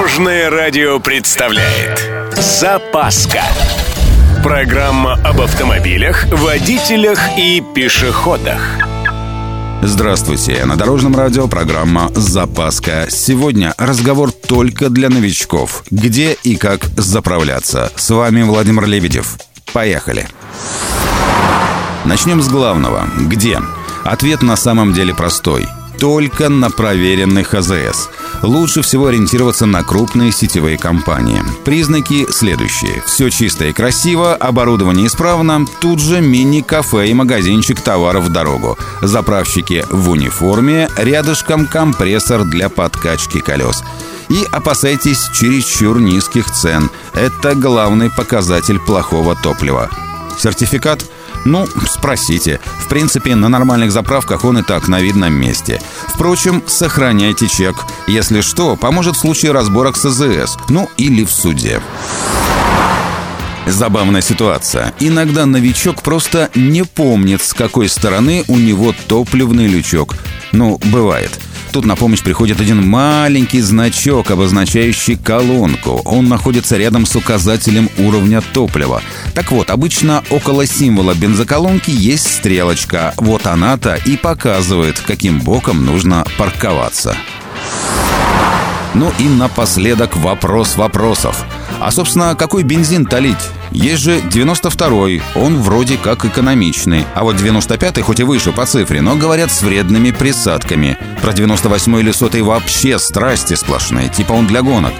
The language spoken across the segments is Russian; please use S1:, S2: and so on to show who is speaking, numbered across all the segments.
S1: Дорожное радио представляет Запаска Программа об автомобилях, водителях и пешеходах
S2: Здравствуйте, на Дорожном радио программа «Запаска». Сегодня разговор только для новичков. Где и как заправляться. С вами Владимир Лебедев. Поехали. Начнем с главного. Где? Ответ на самом деле простой – только на проверенных АЗС. Лучше всего ориентироваться на крупные сетевые компании. Признаки следующие. Все чисто и красиво, оборудование исправно, тут же мини-кафе и магазинчик товаров в дорогу. Заправщики в униформе, рядышком компрессор для подкачки колес. И опасайтесь чересчур низких цен. Это главный показатель плохого топлива. Сертификат – ну, спросите. В принципе, на нормальных заправках он и так на видном месте. Впрочем, сохраняйте чек. Если что, поможет в случае разборок с АЗС. Ну, или в суде. Забавная ситуация. Иногда новичок просто не помнит, с какой стороны у него топливный лючок. Ну, бывает. Тут на помощь приходит один маленький значок, обозначающий колонку. Он находится рядом с указателем уровня топлива. Так вот, обычно около символа бензоколонки есть стрелочка. Вот она-то и показывает, каким боком нужно парковаться. Ну и напоследок вопрос вопросов. А, собственно, какой бензин-то лить? Есть же 92-й, он вроде как экономичный. А вот 95-й хоть и выше по цифре, но говорят с вредными присадками. Про 98-й или 100-й вообще страсти сплошные, типа он для гонок.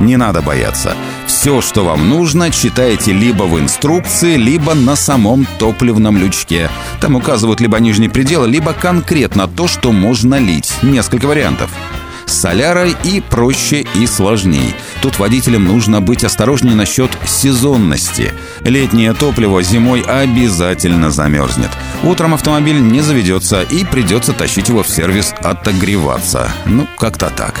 S2: Не надо бояться. Все, что вам нужно, читайте либо в инструкции, либо на самом топливном лючке. Там указывают либо нижний предел, либо конкретно то, что можно лить. Несколько вариантов с солярой и проще и сложней. Тут водителям нужно быть осторожнее насчет сезонности. Летнее топливо зимой обязательно замерзнет. Утром автомобиль не заведется и придется тащить его в сервис отогреваться. Ну, как-то так.